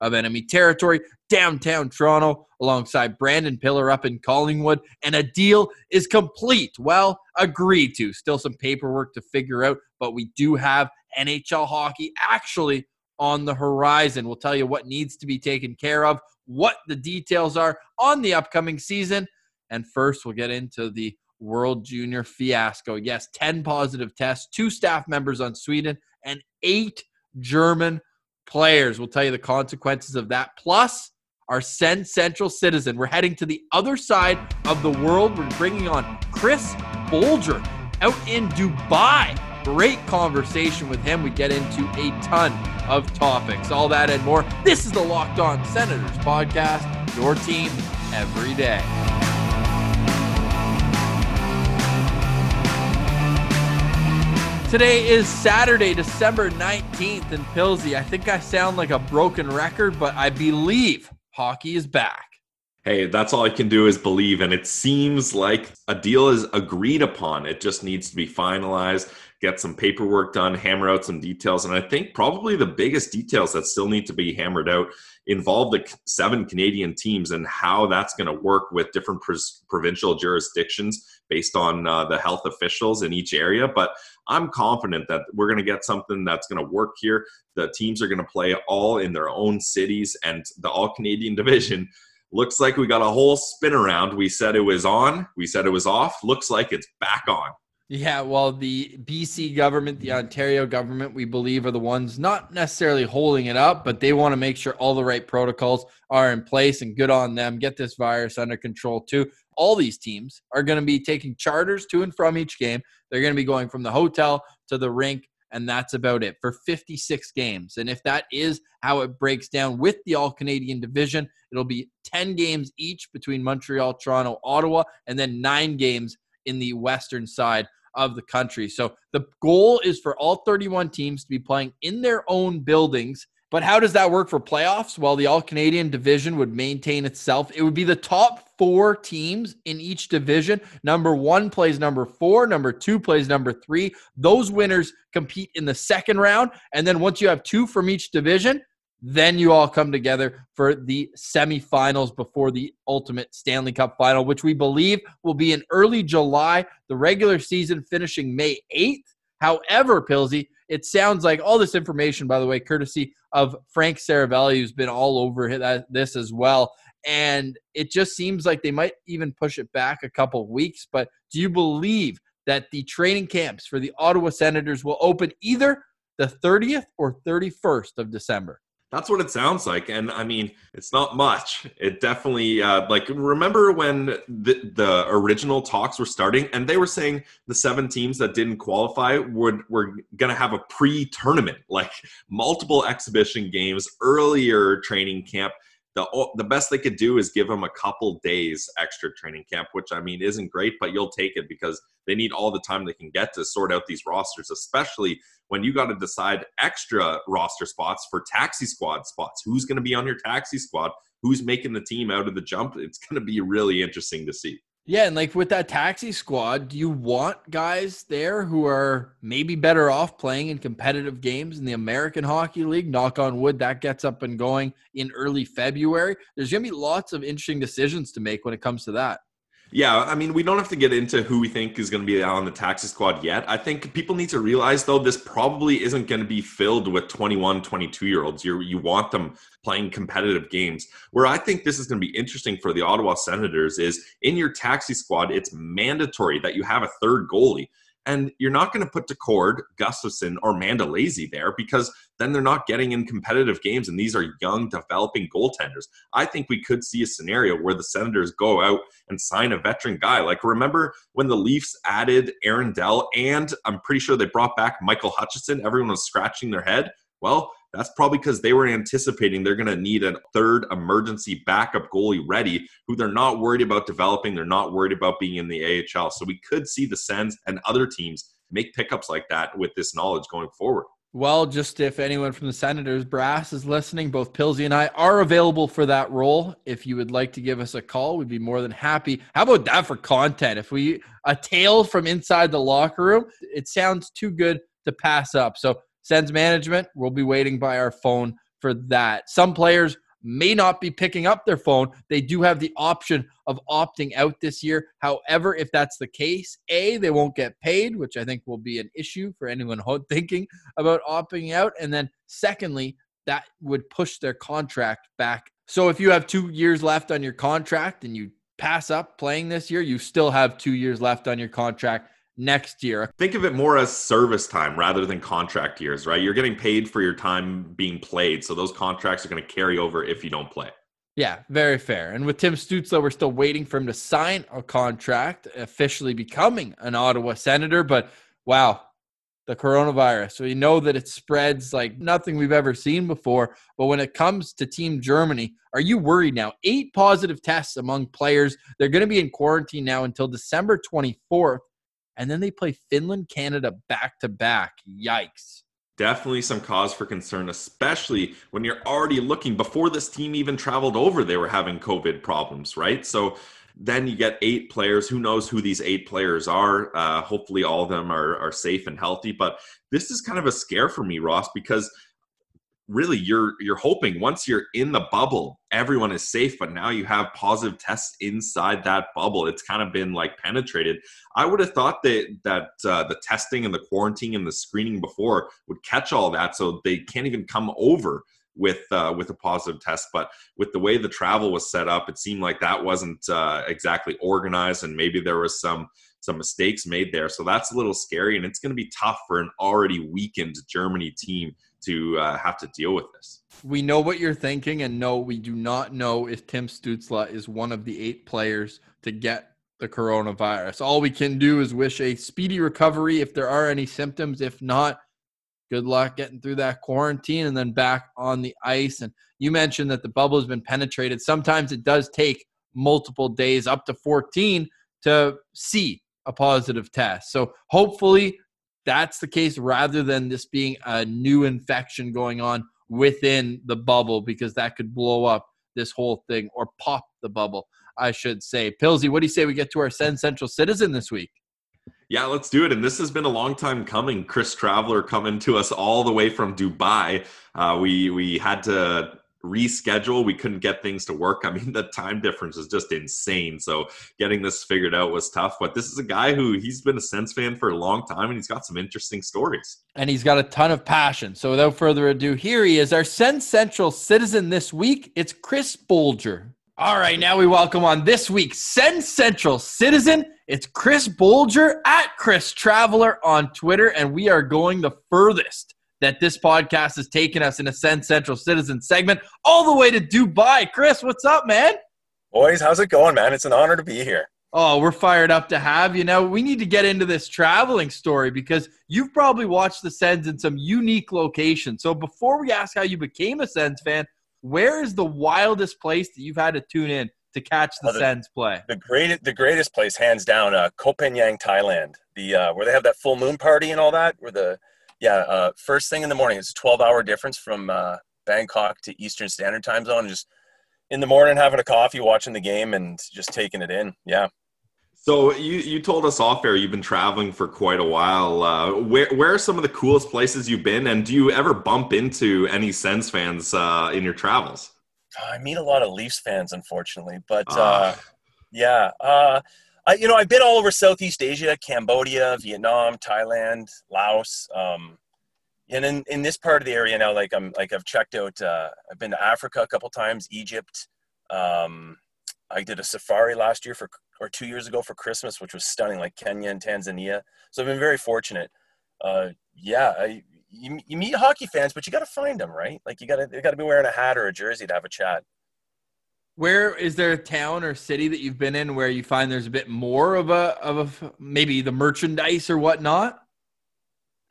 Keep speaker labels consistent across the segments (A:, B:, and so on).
A: of enemy territory, downtown Toronto, alongside Brandon Pillar up in Collingwood, and a deal is complete. Well, agreed to. Still some paperwork to figure out, but we do have NHL hockey actually on the horizon. We'll tell you what needs to be taken care of, what the details are on the upcoming season. And first, we'll get into the World Junior fiasco. Yes, 10 positive tests, two staff members on Sweden, and eight German players. We'll tell you the consequences of that. Plus, our Sens Central citizen. We're heading to the other side of the world. We're bringing on Chris Bolger out in Dubai. Great conversation with him. We get into a ton of topics. All that and more. This is the Locked On Senators podcast, your team every day. Today is Saturday, December 19th in Pilsy. I think I sound like a broken record, but I believe hockey is back.
B: Hey, that's all I can do is believe. And it seems like a deal is agreed upon. It just needs to be finalized, get some paperwork done, hammer out some details. And I think probably the biggest details that still need to be hammered out involve the seven Canadian teams and how that's going to work with different provincial jurisdictions based on uh, the health officials in each area. But I'm confident that we're going to get something that's going to work here. The teams are going to play all in their own cities, and the All Canadian division looks like we got a whole spin around. We said it was on, we said it was off. Looks like it's back on.
A: Yeah, well, the BC government, the Ontario government, we believe are the ones not necessarily holding it up, but they want to make sure all the right protocols are in place and good on them. Get this virus under control too. All these teams are going to be taking charters to and from each game. They're going to be going from the hotel to the rink, and that's about it for 56 games. And if that is how it breaks down with the All Canadian division, it'll be 10 games each between Montreal, Toronto, Ottawa, and then nine games in the western side of the country. So the goal is for all 31 teams to be playing in their own buildings. But how does that work for playoffs? Well, the All Canadian division would maintain itself. It would be the top four teams in each division. Number one plays number four, number two plays number three. Those winners compete in the second round. And then once you have two from each division, then you all come together for the semifinals before the ultimate Stanley Cup final, which we believe will be in early July, the regular season finishing May 8th. However, Pilsy, it sounds like all this information, by the way, courtesy of Frank Seravalli, who's been all over this as well. And it just seems like they might even push it back a couple weeks. But do you believe that the training camps for the Ottawa Senators will open either the 30th or 31st of December?
B: That's what it sounds like, and I mean, it's not much. It definitely uh, like remember when the the original talks were starting, and they were saying the seven teams that didn't qualify would were gonna have a pre-tournament, like multiple exhibition games, earlier training camp the the best they could do is give them a couple days extra training camp, which I mean isn't great, but you'll take it because they need all the time they can get to sort out these rosters, especially when you got to decide extra roster spots for taxi squad spots. Who's going to be on your taxi squad? Who's making the team out of the jump? It's going to be really interesting to see.
A: Yeah, and like with that taxi squad, do you want guys there who are maybe better off playing in competitive games in the American Hockey League? Knock on wood, that gets up and going in early February. There's going to be lots of interesting decisions to make when it comes to that.
B: Yeah, I mean, we don't have to get into who we think is going to be on the taxi squad yet. I think people need to realize, though, this probably isn't going to be filled with 21, 22 year olds. You you want them playing competitive games. Where I think this is going to be interesting for the Ottawa Senators is in your taxi squad, it's mandatory that you have a third goalie. And you're not going to put Daccord, Gustavsson, or Mandolese there because then they're not getting in competitive games. And these are young, developing goaltenders. I think we could see a scenario where the Senators go out and sign a veteran guy. Like, remember when the Leafs added Aaron Dell and I'm pretty sure they brought back Michael Hutchinson? Everyone was scratching their head. Well, That's probably because they were anticipating they're going to need a third emergency backup goalie ready, who they're not worried about developing. They're not worried about being in the AHL. So we could see the Sens and other teams make pickups like that with this knowledge going forward.
A: Well, just if anyone from the Senators brass is listening, both Pilsy and I are available for that role. If you would like to give us a call, we'd be more than happy. How about that for content? If we a tale from inside the locker room, it sounds too good to pass up. So, Sens management, we'll be waiting by our phone for that. Some players may not be picking up their phone. They do have the option of opting out this year. However, if that's the case, A, they won't get paid, which I think will be an issue for anyone thinking about opting out. And then, secondly, that would push their contract back. So if you have two years left on your contract and you pass up playing this year, you still have two years left on your contract next year.
B: Think of it more as service time rather than contract years, right? You're getting paid for your time being played. So those contracts are going to carry over if you don't play.
A: Yeah, very fair. And with Tim Stützle, we're still waiting for him to sign a contract, officially becoming an Ottawa Senator. But wow, the coronavirus. We know that it spreads like nothing we've ever seen before. But when it comes to Team Germany, are you worried now? Eight positive tests among players. They're going to be in quarantine now until December 24th and then they play Finland, Canada back to back. Yikes.
B: Definitely some cause for concern, especially when you're already looking before this team even traveled over, they were having COVID problems, right? So then you get eight players. Who knows who these eight players are? Uh, hopefully, all of them are, are safe and healthy. But this is kind of a scare for me, Ross, because really you're you're hoping once you're in the bubble everyone is safe but now you have positive tests inside that bubble. It's kind of been like penetrated. I would have thought that that uh, the testing and the quarantine and the screening before would catch all that so they can't even come over with uh, with a positive test but with the way the travel was set up it seemed like that wasn't uh, exactly organized and maybe there was some some mistakes made there. So that's a little scary and it's going to be tough for an already weakened germany team to uh, have to deal with this.
A: We know what you're thinking, and no, we do not know if Tim Stützle is one of the eight players to get the coronavirus. All we can do is wish a speedy recovery if there are any symptoms. If not, good luck getting through that quarantine and then back on the ice. And you mentioned that the bubble has been penetrated. Sometimes it does take multiple days, up to 14, to see a positive test. So hopefully that's the case rather than this being a new infection going on within the bubble because that could blow up this whole thing or pop the bubble, I should say. Pilsy, what do you say we get to our Sens Central Citizen this week?
B: Yeah, let's do it. And this has been a long time coming. Chris Traveler coming to us all the way from Dubai. Uh, we we had to reschedule. We couldn't get things to work. I mean, the time difference is just insane. So getting this figured out was tough. But this is a guy who he's been a Sens fan for a long time and he's got some interesting stories.
A: And he's got a ton of passion. So without further ado, here he is, our Sens Central citizen this week. It's Chris Bolger. All right, now we welcome on this week's Sens Central citizen. It's Chris Bolger at Chris Traveler on Twitter, and we are going the furthest that this podcast has taken us in a Sens Central Citizen segment all the way to Dubai. Chris, what's up, man?
C: Boys, how's it going, man? It's an honor to be here.
A: Oh, we're fired up to have you. Now, we need to get into this traveling story because you've probably watched the Sens in some unique locations. So, before we ask how you became a Sens fan, where is the wildest place that you've had to tune in to catch the, oh, the Sens play?
C: The greatest, the greatest place, hands down, uh, Koh Phangan, Thailand. The uh, where they have that full moon party and all that, where the yeah, uh, first thing in the morning. It's a 12 hour difference from uh, Bangkok to Eastern Standard Time Zone. Just in the morning, having a coffee, watching the game, and just taking it in. Yeah.
B: So you you told us off air you've been traveling for quite a while. Uh, where where are some of the coolest places you've been, and do you ever bump into any Sens fans uh, in your travels?
C: I meet a lot of Leafs fans, unfortunately, but uh, yeah. I, you know, I've been all over Southeast Asia, Cambodia, Vietnam, Thailand, Laos. Um, and in, in this part of the area now, like I'm like I've checked out. Uh, I've been to Africa a couple times, Egypt. Um, I did a safari last year for or two years ago for Christmas, which was stunning, like Kenya and Tanzania. So I've been very fortunate. Uh, yeah, I, you, you meet hockey fans, but you got to find them, right? Like you got to you got to be wearing a hat or a jersey to have a chat.
A: Where is there a town or city that you've been in where you find there's a bit more of a of a maybe the merchandise or whatnot?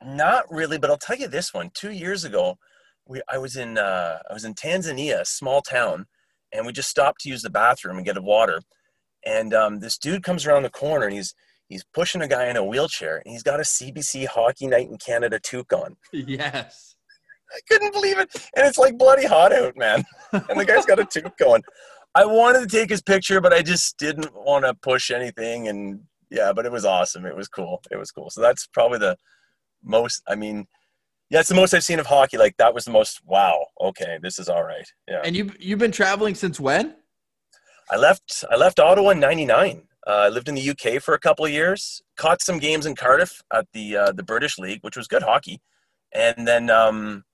C: Not really, but I'll tell you this one. Two years ago, we I was in uh, I was in Tanzania, a small town, and we just stopped to use the bathroom and get a water. And um, this dude comes around the corner and he's he's pushing a guy in a wheelchair and he's got a CBC Hockey Night in Canada toque on.
A: Yes.
C: I couldn't believe it. And it's like bloody hot out, man. And the guy's got a toque going. I wanted to take his picture, but I just didn't want to push anything. And yeah, but it was awesome. It was cool. It was cool. So that's probably the most, I mean, yeah, it's the most I've seen of hockey. Like that was the most, wow, okay, this is all right. Yeah.
A: And you you've been traveling since when?
C: I left, I left Ottawa in 99. Uh, I lived in the UK for a couple of years, caught some games in Cardiff at the, uh, the British League, which was good hockey. And then, um,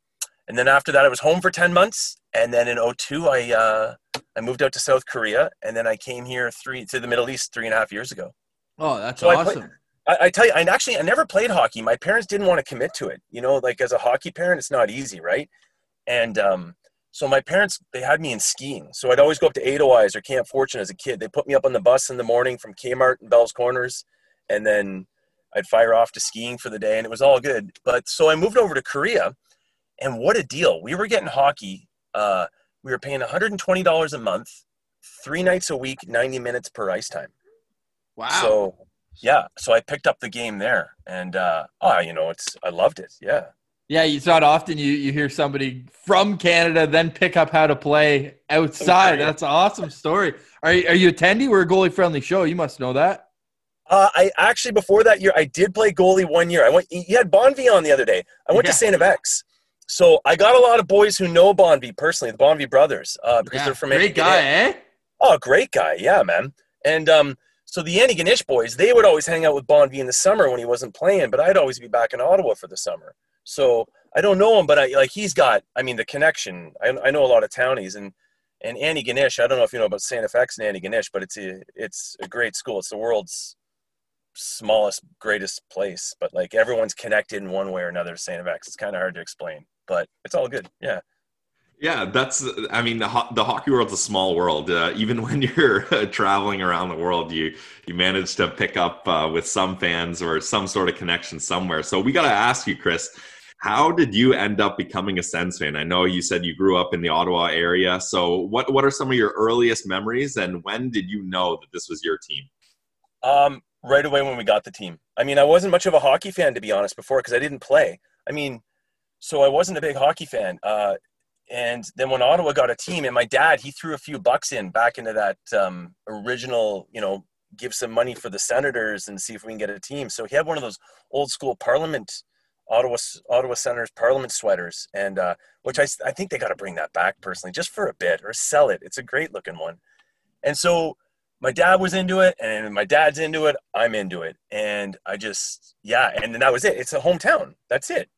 C: and then after that, I was home for 10 months. And then in 02, I, uh, I moved out to South Korea, and then I came here three to the Middle East three and a half years ago.
A: Oh, that's
C: So I
A: awesome.
C: played- I, I tell you, I actually I never played hockey. My parents didn't want to commit to it. You know, like as a hockey parent, it's not easy, right? And um, so my parents they had me in skiing. So I'd always go up to Edelweiss or Camp Fortune as a kid. They put me up on the bus in the morning from Kmart and Bell's Corners, and then I'd fire off to skiing for the day, and it was all good. But so I moved over to Korea, and what a deal! We were getting hockey. Uh, we were paying $120 a month, three nights a week, 90 minutes per ice time.
A: wow.
C: So yeah, so I picked up the game there, and uh, oh, you know, it's I loved it. Yeah,
A: yeah, it's not often you, you hear somebody from Canada then pick up how to play outside. That's an awesome story. Are you, are you attending? We're a goalie friendly show. You must know that.
C: uh, I actually before that year I did play goalie one year. I went. You had Bonvi on the other day. I went
A: Yeah.
C: to Saint FX, so I got a lot of boys who know Bonvi personally, the Bonvi brothers, uh, because
A: Yeah,
C: they're from
A: great
C: Antigonish.
A: guy, eh?
C: Oh, great guy. Yeah, man. And um, so the Antigonish boys, they would always hang out with Bonvi in the summer when he wasn't playing, but I'd always be back in Ottawa for the summer. So I don't know him, but I like he's got. I mean, the connection. I, I know a lot of townies and and Antigonish. I don't know if you know about Saint FX and Antigonish, but it's a it's a great school. It's the world's smallest, greatest place, but like everyone's connected in one way or another to Saint FX. It's kind of hard to explain, but it's all good. Yeah.
B: Yeah, that's. I mean, the ho- the hockey world's a small world. Uh, even when you're uh, traveling around the world, you you manage to pick up uh, with some fans or some sort of connection somewhere. So we got to ask you, Chris, how did you end up becoming a Sens fan? I know you said you grew up in the Ottawa area. So what what are some of your earliest memories, and when did you know that this was your team?
C: Um, right away when we got the team. I mean, I wasn't much of a hockey fan to be honest before because I didn't play. I mean, so I wasn't a big hockey fan. Uh, and then when Ottawa got a team, and my dad he threw a few bucks in back into that um, original, you know, give some money for the Senators and see if we can get a team. So he had one of those old school Parliament Ottawa Ottawa Senators Parliament sweaters, and uh, which I I think they got to bring that back personally, just for a bit or sell it. It's a great looking one. And so my dad was into it and my dad's into it i'm into it and i just yeah and then that was it it's a hometown that's it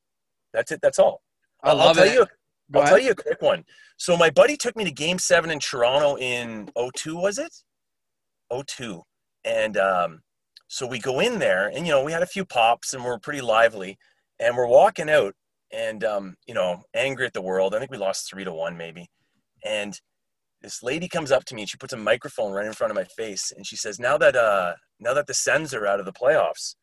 C: that's it. That's all.
A: I
C: I'll-
A: love
C: I'll tell
A: it.
C: you
A: Go
C: i'll
A: ahead.
C: tell you a quick one. So my buddy took me to game seven in toronto in 02 was it? 02 and um, so we go in there and you know we had a few pops and we're pretty lively and we're walking out and um, you know angry at the world. I think we lost three to one maybe. And this lady comes up to me and she puts a microphone right in front of my face and she says now that uh now that the sens are out of the playoffs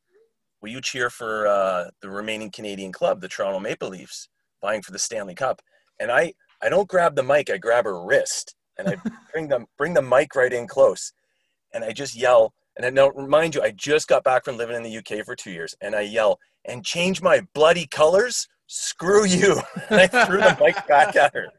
C: will you cheer for uh the remaining canadian club the toronto maple leafs vying for the stanley cup? And i i don't grab the mic i grab her wrist and i bring them bring the mic right in close. And i just yell and I now remind you i just got back from living in the uk for two years and i yell and change my bloody colors? Screw you. And i threw the mic back at her.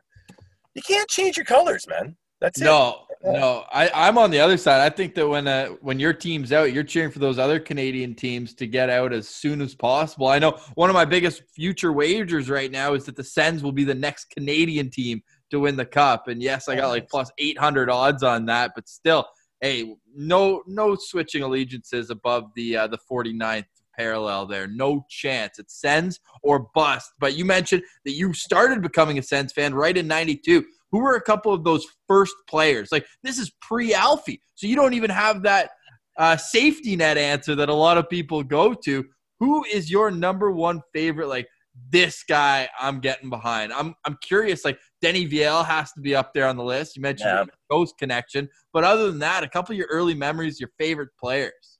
C: You can't change your colors man that's it
A: No, no. I, I'm on the other side. I think that when uh, when your team's out, you're cheering for those other Canadian teams to get out as soon as possible. I know one of my biggest future wagers right now is that the Sens will be the next Canadian team to win the cup. And yes, I got like plus 800 odds on that, but still, hey, no no switching allegiances above the uh, the 49th parallel there. No chance. It Sens or bust. But you mentioned that you started becoming a Sens fan right in 92 who were a couple of those first players? Like this is pre-Alfie, so you don't even have that uh, safety net answer that a lot of people go to. Who is your number one favorite? Like this guy, I'm getting behind. I'm I'm curious. Like Denny Viel has to be up there on the list. You mentioned
C: Yeah.
A: Ghost connection, but other than that, a couple of your early memories, your favorite players.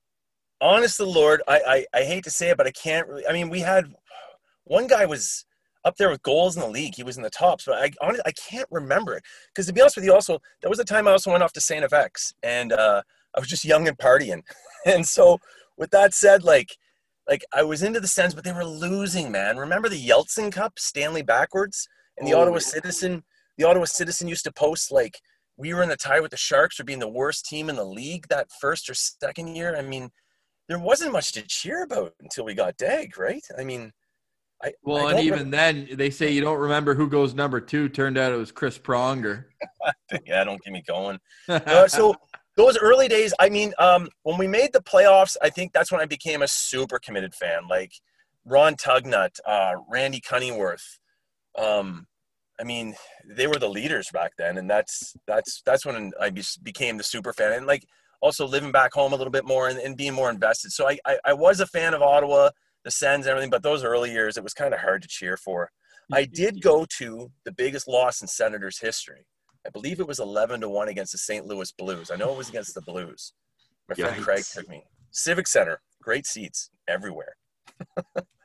C: honest to the Lord, I, I I hate to say it, but I can't really. I mean, we had one guy was up there with goals in the league. He was in the tops, but I honestly I can't remember it because to be honest with you, also that was the time I also went off to Saint FX and uh, I was just young and partying, and so with that said, like like I was into the Sens, but they were losing, man. Remember the Yeltsin Cup, Stanley backwards, and the
A: Oh,
C: Ottawa. Citizen. The Ottawa Citizen used to post like we were in the tie with the Sharks for being the worst team in the league that first or second year. I mean, there wasn't much to cheer about until we got Dag, right? I mean, I
A: Well,
C: I
A: and even then, they say you don't remember who goes number two. Turned out it was Chris Pronger.
C: yeah, don't get me going. Uh, so those early days, I mean, um, when we made the playoffs, I think that's when I became a super committed fan. Like Ron Tugnutt, uh, Randy Cunneyworth. Um, I mean, they were the leaders back then, and that's that's that's when I be, became the super fan. And like also living back home a little bit more and, and being more invested. So I, I I was a fan of Ottawa, the Sens, and everything. But those early years, it was kind of hard to cheer for. I mm-hmm. did go to the biggest loss in Senators history. I believe it was 11 to 1 against the St. Louis Blues. I know it was against the Blues. My friend Craig took me. Civic Center, great seats everywhere.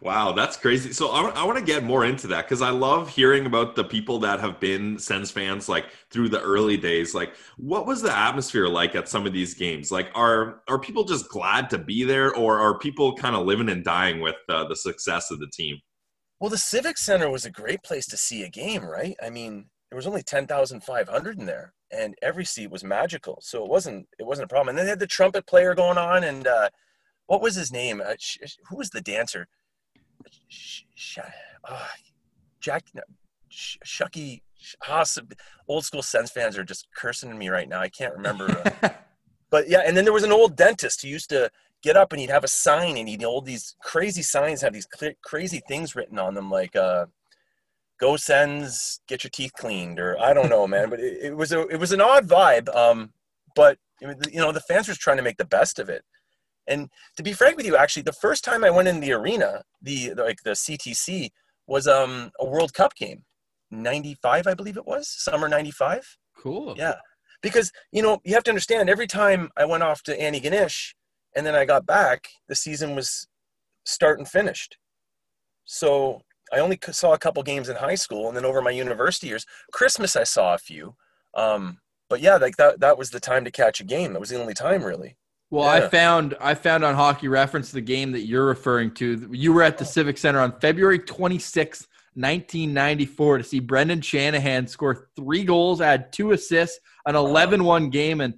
B: Wow, that's crazy. So I, want to get more into that because I love hearing about the people that have been Sens fans like through the early days. Like, what was the atmosphere like at some of these games? Like, are are people just glad to be there, or are people kind of living and dying with uh, the success of the team?
C: Well, the Civic Center was a great place to see a game, right? I mean, there was only 10,500 in there and every seat was magical. So it wasn't it wasn't a problem. And then they had the trumpet player going on and uh what was his name? Uh, sh- who was the dancer? Sh- sh- uh, Jack no, sh- Shucky Haas. Old school Sens fans are just cursing me right now. I can't remember. uh, but yeah, and then there was an old dentist who used to get up and he'd have a sign and he'd hold these crazy signs have these cra- crazy things written on them like uh go sends get your teeth cleaned or i don't know man but it, it was a it was an odd vibe um but you know the fans were trying to make the best of it and to be frank with you actually the first time i went in the arena the like the ctc was um a world cup game 95 i believe it was summer 95
A: cool.
C: yeah. Because, you know, you have to understand every time I went off to Antigonish and then I got back, the season was start and finished. So I only saw a couple games in high school and then over my university years, Christmas I saw a few. Um, but yeah, like that, that was the time to catch a game. That was the only time really.
A: Well, I found I found on Hockey Reference the game that you're referring to. You were at the oh. Civic Center on February 26th, 1994 to see Brendan Shanahan score 3 goals, add 2 assists, an 11-1 game and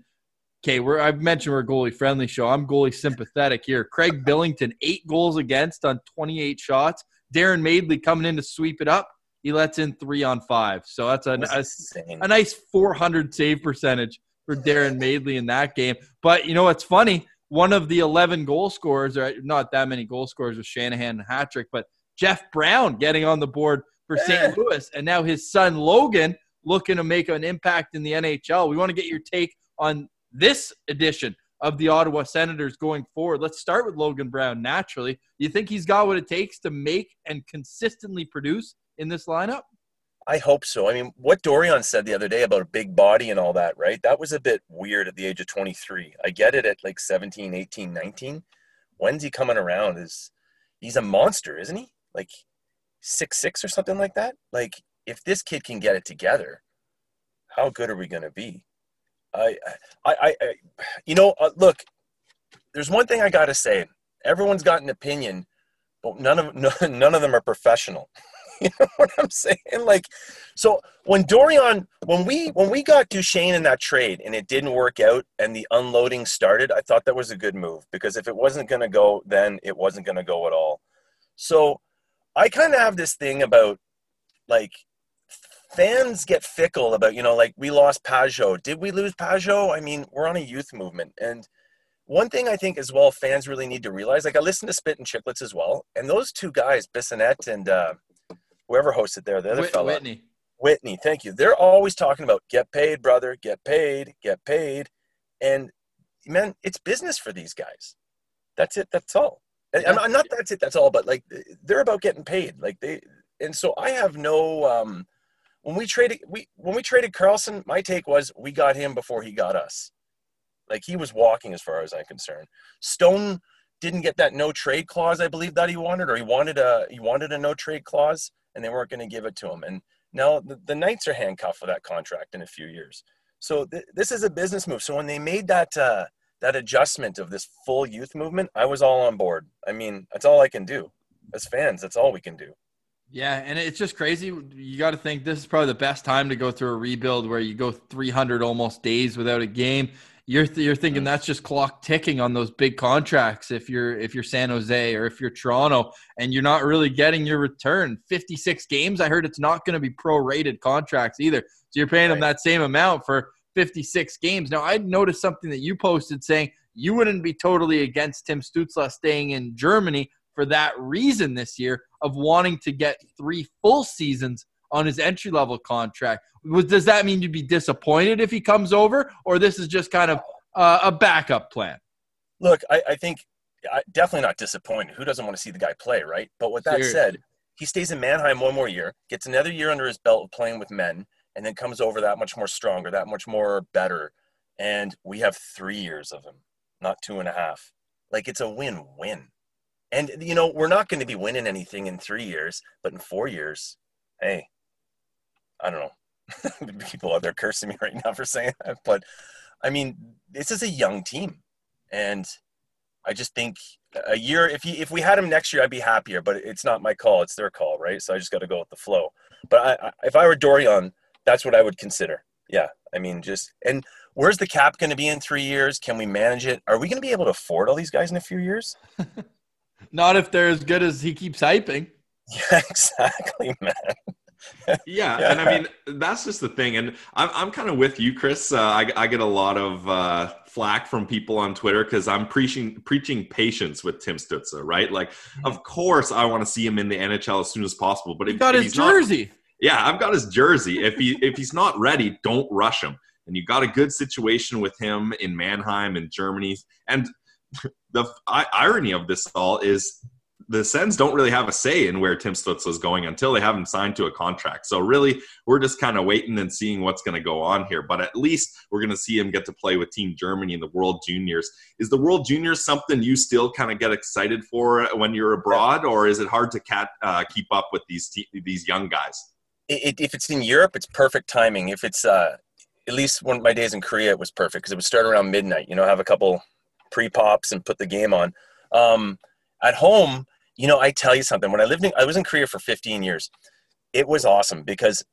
A: Okay, we're I've mentioned we're goalie friendly show. I'm goalie sympathetic here. Craig Billington, 8 goals against on 28 shots. Darrin Madeley coming in to sweep it up. He lets in 3 on 5. So that's a,
C: was
A: a a nice 400 save percentage for Darrin Madeley in that game. But you know what's funny? One of the 11 goal scorers, or not that many goal scorers, with Shanahan and hat trick, but Jeff Brown getting on the board for
C: Yeah.
A: St. Louis, and now his son Logan looking to make an impact in the NHL. We want to get your take on this edition of the Ottawa Senators going forward. Let's start with Logan Brown. Naturally, you think he's got what it takes to make and consistently produce in this lineup?
C: I hope so. I mean, what Dorion said the other day about a big body and all that, right? That was a bit weird at the age of 23. I get it at like 17, 18, 19. When's he coming around? Is he's a monster, isn't he? Like six six or something like that? Like if this kid can get it together, how good are we going to be? I, I, I, I, you know, uh, look. There's one thing I got to say. Everyone's got an opinion, but none of none, none of them are professional. you know what I'm saying? Like, so when Dorion, when we when we got Duchene in that trade and it didn't work out and the unloading started, I thought that was a good move because if it wasn't going to go, then it wasn't going to go at all. So I kind of have this thing about like fans get fickle about you know like we lost Pageau. Did we lose Pageau? I mean, we're on a youth movement and. One thing I think as well, fans really need to realize. Like I listen to Spit and Chicklets as well, and those two guys, Bissonnette and uh, whoever hosted there, the other
A: Whit-
C: fella,
A: Whitney.
C: Whitney, thank you. They're always talking about get paid, brother, get paid, get paid. And man, it's business for these guys. That's it. That's all. And
A: Yeah.
C: I'm not that's it, that's all, but like they're about getting paid. Like they and so I have no um when we traded we when we traded Karlsson, my take was we got him before he got us. Like he was walking as far as I'm concerned. Stone didn't get that no trade clause I believe that he wanted, or he wanted a he wanted a no trade clause, and they weren't going to give it to him. And now the, the Knights are handcuffed for that contract in a few years. So th- this is a business move. So when they made that uh, that adjustment of this full youth movement, I was all on board. I mean, that's all I can do as fans. That's all we can do.
A: Yeah, and it's just crazy. You got to think this is probably the best time to go through a rebuild where you go 300 almost days without a game. You're th- you're thinking that's just clock ticking on those big contracts if you're if you're San Jose or if you're Toronto and you're not really getting your return. 56 games, I heard it's not going to be prorated contracts either. So you're paying right. them that same amount for 56 games. Now, I noticed something that you posted saying you wouldn't be totally against Tim Stützle staying in Germany for that reason this year of wanting to get three full seasons on his entry level contract. Was, does that mean you'd be disappointed if he comes over, or this is just kind of uh, a backup plan?
C: Look, I, I think I, definitely not disappointed. Who doesn't want to see the guy play, right? But with that Seriously. said, he stays in Mannheim one more year, gets another year under his belt of playing with men, and then comes over that much more stronger, that much more better. And we have three years of him, not two and a half. Like it's a win win. And you know, we're not going to be winning anything in three years, but in four years, hey, I don't know. People out there cursing me right now for saying that, but I mean, this is a young team, and I just think a year. If he, if we had him next year, I'd be happier. But it's not my call; it's their call, right? So I just got to go with the flow. But I, I, if I were Dorion, that's what I would consider. Yeah, I mean, just and where's the cap going to be in three years? Can we manage it? Are we going to be able to afford all these guys in a few years?
A: Not if they're as good as he keeps hyping.
C: Yeah, exactly, man.
B: Yeah, and I mean that's just the thing, and I'm I'm kind of with you, Chris. Uh, I I get a lot of uh, flack from people on Twitter because I'm preaching preaching patience with Tim Stützle, right? Like, mm-hmm. of course I want to see him in the NHL as soon as possible, but
A: he got his jersey.
B: Not, yeah, I've got his jersey. If he if he's not ready, don't rush him. And you got a good situation with him in Mannheim in Germany, and the irony of this all is the Sens don't really have a say in where Tim Stützle is going until they have him signed to a contract. So really, we're just kind of waiting and seeing what's going to go on here. But at least we're going to see him get to play with Team Germany in the World Juniors. Is the World Juniors something you still kind of get excited for when you're abroad, or is it hard to cat, uh, keep up with these te- these young guys?
C: It, if it's in Europe, it's perfect timing. If it's uh, at least one of my days in Korea, it was perfect because it would start around midnight. You know, have a couple pre pops and put the game on. Um, at home, you know, I tell you something. When I lived in, I was in Korea for 15 years. It was awesome because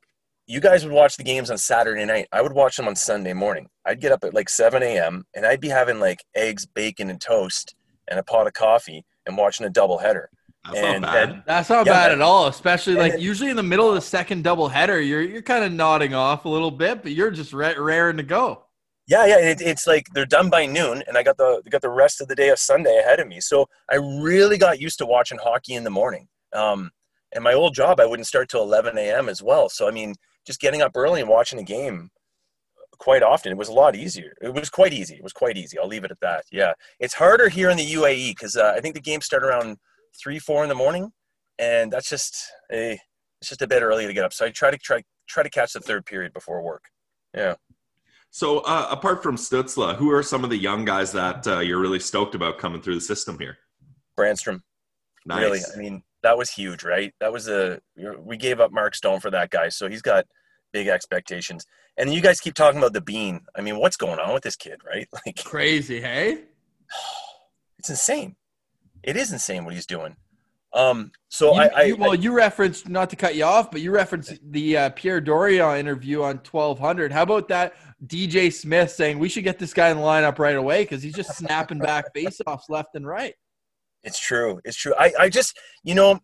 C: you guys would watch the games on Saturday night. I would watch them on Sunday morning. I'd get up at like 7 a.m. and I'd be having like eggs, bacon, and toast and a pot of coffee and watching a double header.
B: That's and not bad. Then,
A: That's not yeah, bad at all. Especially like then, usually in the middle of the second double header, you're you're kind of nodding off a little bit, but you're just raring to go.
C: Yeah, yeah, it, it's like they're done by noon, and I got the got the rest of the day of Sunday ahead of me. So I really got used to watching hockey in the morning. Um, and my old job, I wouldn't start till 11 a.m. as well. So I mean, just getting up early and watching a game quite often, it was a lot easier. It was quite easy. It was quite easy. I'll leave it at that. Yeah, it's harder here in the UAE because uh, I think the games start around three, four in the morning, and that's just a it's just a bit early to get up. So I try to try try to catch the third period before work. Yeah.
B: So, uh, apart from Stützle, who are some of the young guys that uh, you're really stoked about coming through the system here?
C: Brannstrom. Nice. Really, I mean, that was huge, right? That was a we gave up Mark Stone for that guy, so he's got big expectations. And you guys keep talking about the bean. I mean, what's going on with this kid, right?
A: Like crazy, hey?
C: It's insane. It is insane what he's doing. Um, so
A: you,
C: I, I,
A: you, well, you referenced not to cut you off, but you referenced the uh, Pierre Dorion interview on 1200. How about that DJ Smith saying we should get this guy in the lineup right away because he's just snapping back faceoffs left and right.
C: It's true. It's true. I, I just, you know,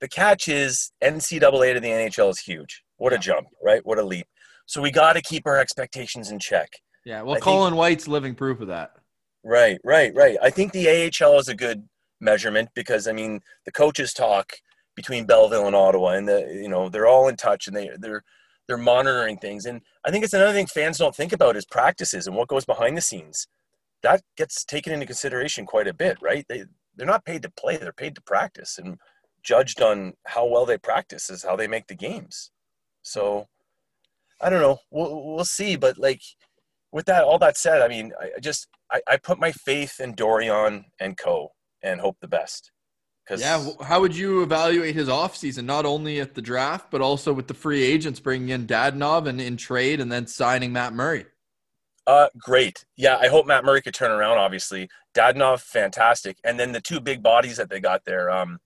C: the catch is NCAA to the NHL is huge. What a jump, right? What a leap. So we got to keep our expectations in check.
A: Yeah. Well, I Colin think, White's living proof of that.
C: Right, right, right. I think the AHL is a good measurement because, I mean, the coaches talk between Belleville and Ottawa, and the you know they're all in touch and they they're they're monitoring things. And I think it's another thing fans don't think about is practices and what goes behind the scenes. That gets taken into consideration quite a bit, right? They they're not paid to play; they're paid to practice, and judged on how well they practice is how they make the games. So I don't know. We'll we'll see. But like with that, all that said, I mean, I just I, I put my faith in Dorion and Co. and hope the best.
A: Because yeah, how would you evaluate his offseason, not only at the draft but also with the free agents bringing in Dadonov and in trade and then signing Matt Murray?
C: Uh, great. Yeah, I hope Matt Murray could turn around. Obviously, Dadonov, fantastic, and then the two big bodies that they got there. Um,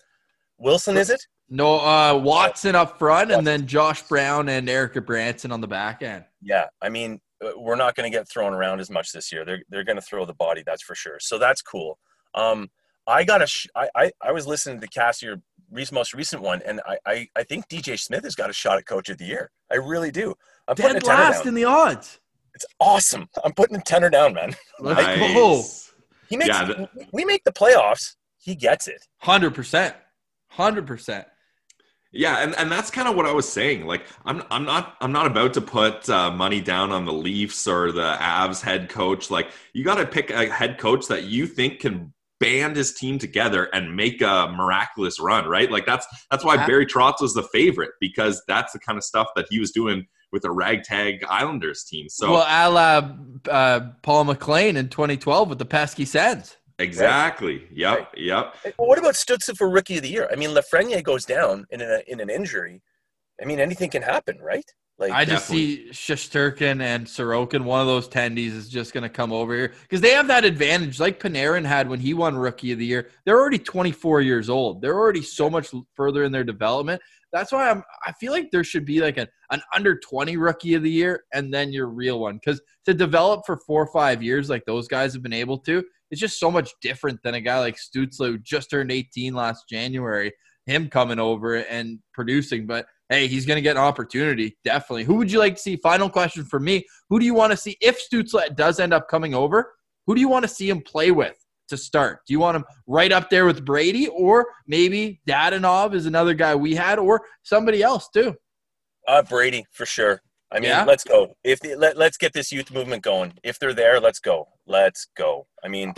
C: Wilson, is it?
A: No, uh, Watson up front, and then Josh Brown and Erik Gudbranson on the back end.
C: Yeah, I mean, uh, we're not going to get thrown around as much this year. They're they're going to throw the body, that's for sure. So that's cool. Um, I got a. Sh- I, I I was listening to Cassier most recent one, and I, I I think DJ Smith has got a shot at Coach of the Year. I really do.
A: I'm Dead putting a last in the odds.
C: It's awesome. I'm putting a tenner down, man.
A: Let's nice. go.
C: He makes. Yeah, the- we make the playoffs. He gets it.
A: Hundred percent. Hundred percent.
B: Yeah, and, and that's kind of what I was saying. Like, I'm I'm not I'm not about to put uh, money down on the Leafs or the Avs head coach. Like, you got to pick a head coach that you think can band his team together and make a miraculous run, right? Like that's that's why Barry Trotz was the favorite because that's the kind of stuff that he was doing with a ragtag Islanders team. So
A: well, a la uh, Paul McLean in 2012 with the pesky Sens.
B: Exactly. Right. Yep. Right. Yep.
C: Well, what about Stützle for Rookie of the Year? I mean, Lafreniere goes down in, a, in an injury. I mean, anything can happen, right?
A: Like I just definitely. see Shesterkin and Sorokin. One of those tendies is just going to come over here because they have that advantage, like Panarin had when he won Rookie of the Year. They're already 24 years old. They're already so much further in their development. That's why I'm. I feel like there should be like an an under 20 Rookie of the Year and then your real one because to develop for four or five years like those guys have been able to, it's just so much different than a guy like Stützle who just turned 18 last January. Him coming over and producing, but hey, he's going to get an opportunity. Definitely. Who would you like to see? Final question for me. Who do you want to see if Stützle does end up coming over? Who do you want to see him play with to start? Do you want him right up there with Brady, or maybe Dadonov is another guy we had, or somebody else too?
C: Uh, Brady for sure. I mean, yeah? let's go. If the, let, let's get this youth movement going. If they're there, let's go. Let's go. I mean,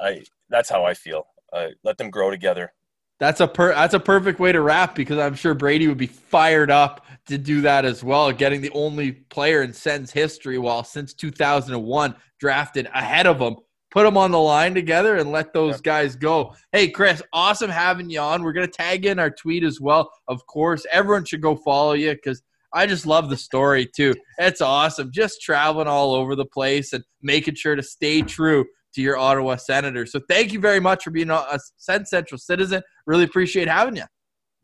C: I that's how I feel. Uh, let them grow together.
A: That's a per that's a perfect way to wrap because I'm sure Brady would be fired up to do that as well, getting the only player in Sens history while since 2001 drafted ahead of him. Put them on the line together and let those guys go. Hey, Chris, awesome having you on. We're going to tag in our tweet as well. Of course, everyone should go follow you because I just love the story too. It's awesome. Just traveling all over the place and making sure to stay true to your Ottawa Senators. So thank you very much for being a Sens Central citizen. Really appreciate having you.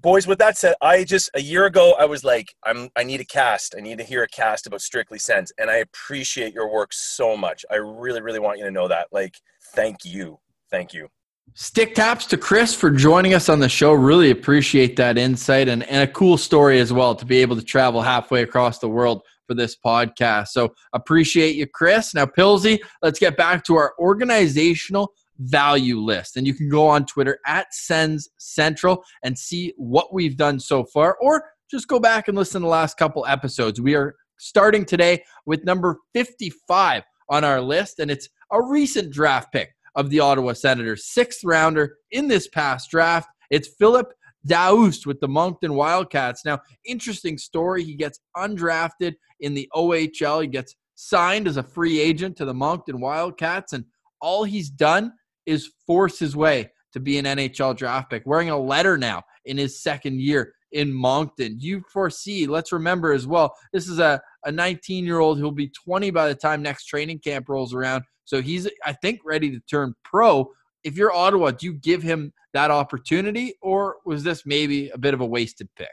C: Boys, with that said, I just a year ago I was like, I'm I need a cast. I need to hear a cast about Strictly Sense. And I appreciate your work so much. I really, really want you to know that. Like, thank you. Thank you.
A: Stick taps to Chris for joining us on the show. Really appreciate that insight and, and a cool story as well to be able to travel halfway across the world for this podcast. So appreciate you, Chris. Now, Pilsy, let's get back to our organizational value list. And you can go on Twitter at Sens Central and see what we've done so far, or just go back and listen to the last couple episodes. We are starting today with number 55 on our list, and it's a recent draft pick of the Ottawa Senators, sixth rounder in this past draft. It's Philip Daoust with the Moncton Wildcats. Now, interesting story. He gets undrafted in the OHL. He gets signed as a free agent to the Moncton Wildcats, and all he's done is force his way to be an NHL draft pick, wearing a letter now in his second year in Moncton. You foresee, let's remember as well, this is a, a 19 year old who'll be 20 by the time next training camp rolls around. So he's, I think, ready to turn pro. If you're Ottawa, do you give him that opportunity, or was this maybe a bit of a wasted pick?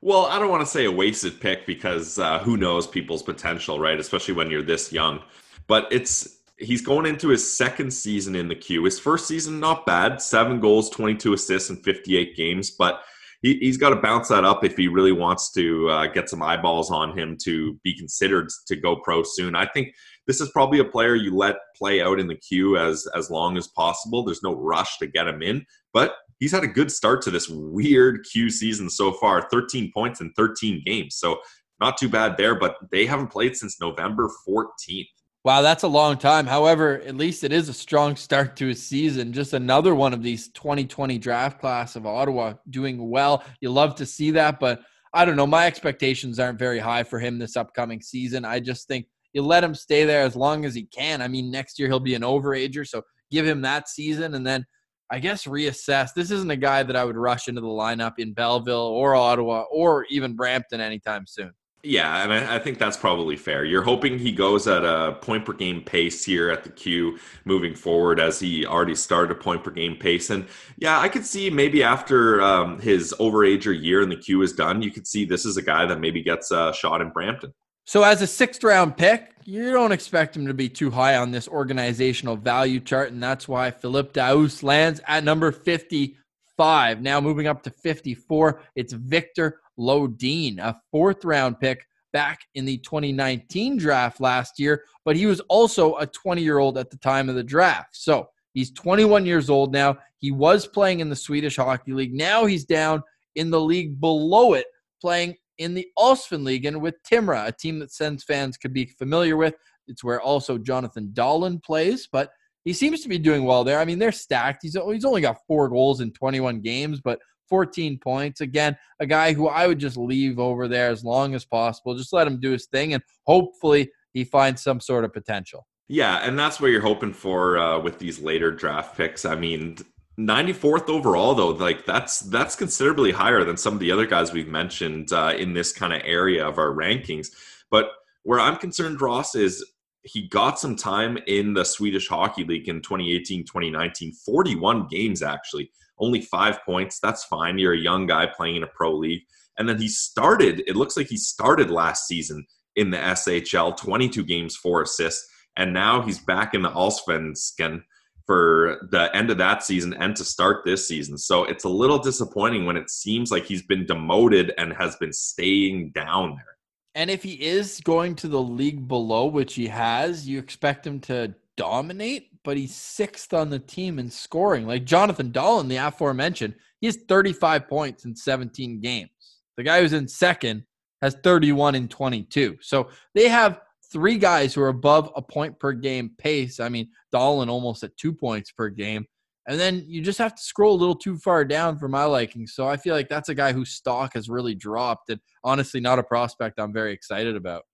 B: Well, I don't want to say a wasted pick because uh, who knows people's potential, right? Especially when you're this young. But it's he's going into his second season in the queue. His first season, not bad, seven goals, 22 assists in 58 games, but he, has got to bounce that up if he really wants to uh, get some eyeballs on him to be considered to go pro soon. I think this is probably a player you let play out in the queue as as long as possible. There's no rush to get him in, but he's had a good start to this weird Q season so far 13 points in 13 games. So not too bad there, but they haven't played since November 14th.
A: Wow, that's a long time. However, at least it is a strong start to a season. Just another one of these 2020 draft class of Ottawa doing well. You love to see that, but I don't know. My expectations aren't very high for him this upcoming season. I just think you let him stay there as long as he can. I mean, next year he'll be an overager, so give him that season and then I guess reassess. This isn't a guy that I would rush into the lineup in Belleville or Ottawa or even Brampton anytime soon.
B: Yeah, and I, think that's probably fair. You're hoping he goes at a point per game pace here at the Q moving forward, as he already started a point per game pace. And yeah, I could see maybe after um, his overager year in the Q is done, you could see this is a guy that maybe gets a shot in Brampton.
A: So, as a sixth round pick, you don't expect him to be too high on this organizational value chart, and that's why Philippe Daoust lands at number 55. Now, moving up to 54, it's Viktor Lodin, a fourth round pick back in the 2019 draft last year, but he was also a 20 year old at the time of the draft. So he's 21 years old now. He was playing in the Swedish Hockey League. Now he's down in the league below it, playing in the Allsvenskan with Timra, a team that Sens fans could be familiar with. It's where also Jonathan Dahlen plays, but he seems to be doing well there. I mean, they're stacked. He's, he's only got four goals in 21 games, but 14 points. Again, a guy who I would just leave over there as long as possible. Just let him do his thing, and hopefully he finds some sort of potential.
B: Yeah, and that's what you're hoping for uh, with these later draft picks. I mean, 94th overall though like that's that's considerably higher than some of the other guys we've mentioned uh, in this kind of area of our rankings but where i'm concerned ross is he got some time in the swedish hockey league in 2018 2019 41 games actually only five points. That's fine. You're a young guy playing in a pro league. And then he started, it looks like he started last season in the SHL, 22 games, four assists. And now he's back in the Allsvenskan for the end of that season and to start this season. So it's a little disappointing when it seems like he's been demoted and has been staying down there.
A: And if he is going to the league below, which he has, you expect him to dominate, but he's sixth on the team in scoring. Like Jonathan Dahlen, the aforementioned, he has 35 points in 17 games. The guy who's in second has 31 in 22. So they have three guys who are above a point per game pace. I mean, Dahlen almost at two points per game. And then you just have to scroll a little too far down for my liking. So I feel like that's a guy whose stock has really dropped and honestly not a prospect I'm very excited about.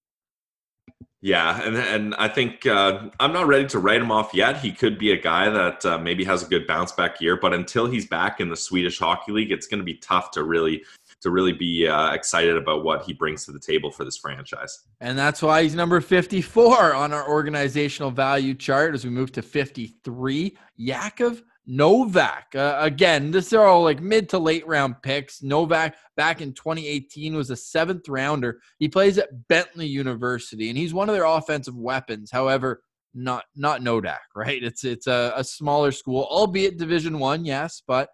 B: Yeah, and and I think uh, I'm not ready to write him off yet. He could be a guy that uh, maybe has a good bounce back year, but until he's back in the Swedish Hockey League, it's going to be tough to really to really be uh, excited about what he brings to the table for this franchise.
A: And that's why he's number 54 on our organizational value chart as we move to 53. Jakov Novak. Uh, again, this are all like mid to late round picks. Novak back in 2018 was a seventh rounder. He plays at Bentley University and he's one of their offensive weapons. However, not not Nodak, right? It's it's a, a smaller school, albeit Division One, yes, but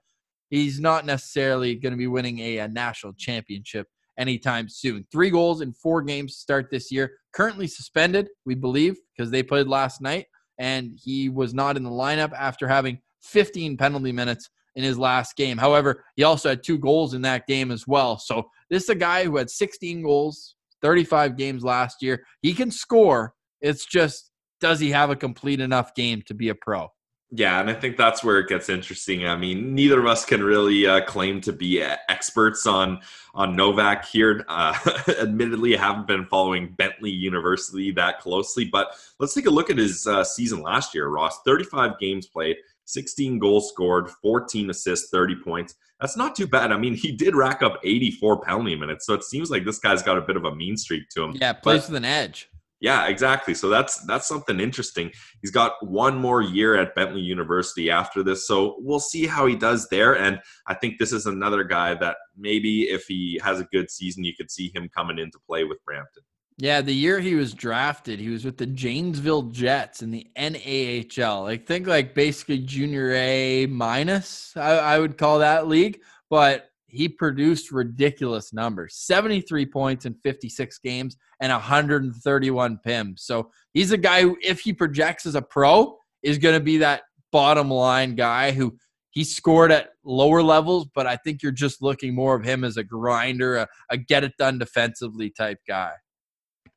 A: he's not necessarily going to be winning a, a national championship anytime soon. Three goals in four games start this year. Currently suspended, we believe, because they played last night, and he was not in the lineup after having 15 penalty minutes in his last game. However, he also had two goals in that game as well. So this is a guy who had 16 goals, 35 games last year. He can score. It's just, does he have a complete enough game to be a pro?
B: Yeah, and I think that's where it gets interesting. I mean, neither of us can really uh, claim to be uh, experts on on Novak here. Uh, admittedly, I haven't been following Bentley University that closely, but let's take a look at his uh, season last year. Ross, thirty five games played, 16 goals scored, 14 assists, 30 points. That's not too bad. I mean, he did rack up 84 penalty minutes, so it seems like this guy's got a bit of a mean streak to him.
A: Yeah, plays but, with an edge.
B: Yeah, exactly. So that's that's something interesting. He's got one more year at Bentley University after this, so we'll see how he does there. And I think this is another guy that maybe if he has a good season, you could see him coming into play with Brampton.
A: Yeah, the year he was drafted, he was with the Janesville Jets in the NAHL. Like think like basically junior A minus, I, I would call that league. But he produced ridiculous numbers 73 points in 56 games and 131 PIMs. So he's a guy who, if he projects as a pro, is going to be that bottom line guy who he scored at lower levels, but I think you're just looking more of him as a grinder, a, a get it done defensively type guy.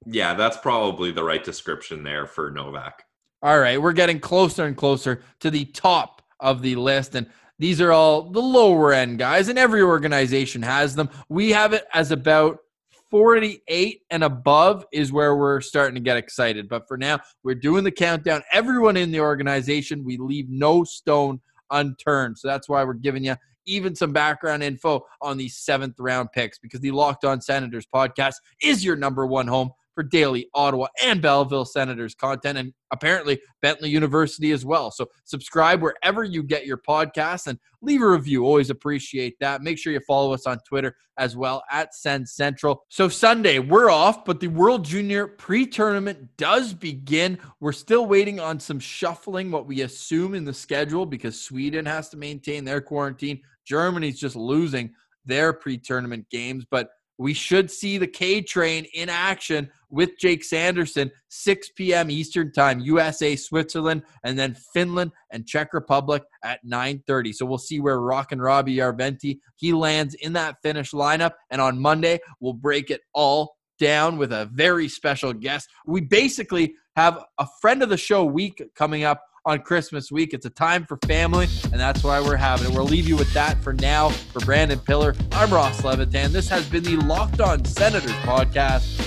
B: Yeah, that's probably the right description there for Novak.
A: All right, we're getting closer and closer to the top of the list. And these are all the lower end guys, and every organization has them. We have it as about 48 and above is where we're starting to get excited. But for now, we're doing the countdown. Everyone in the organization, we leave no stone unturned. So that's why we're giving you even some background info on these seventh round picks because the Locked On Senators podcast is your number one home for daily Ottawa and Belleville Senators content, and apparently Bentley University as well. So subscribe wherever you get your podcasts and leave a review. Always appreciate that. Make sure you follow us on Twitter as well at Sens Central. So Sunday we're off, but the World Junior pre-tournament does begin. We're still waiting on some shuffling, what we assume in the schedule, because Sweden has to maintain their quarantine. Germany's just losing their pre-tournament games, but we should see the K train in action with Jake Sanderson, 6 p.m. Eastern Time, USA, Switzerland, and then Finland and Czech Republic at 9:30. So we'll see where Rock and Roby Järventie he lands in that Finnish lineup. And on Monday, we'll break it all down with a very special guest. We basically have a friend of the show week coming up on Christmas week. It's a time for family, and that's why we're having it. We'll leave you with that for now. For Brandon Pillar, I'm Ross Levitan. This has been the Locked On Senators podcast,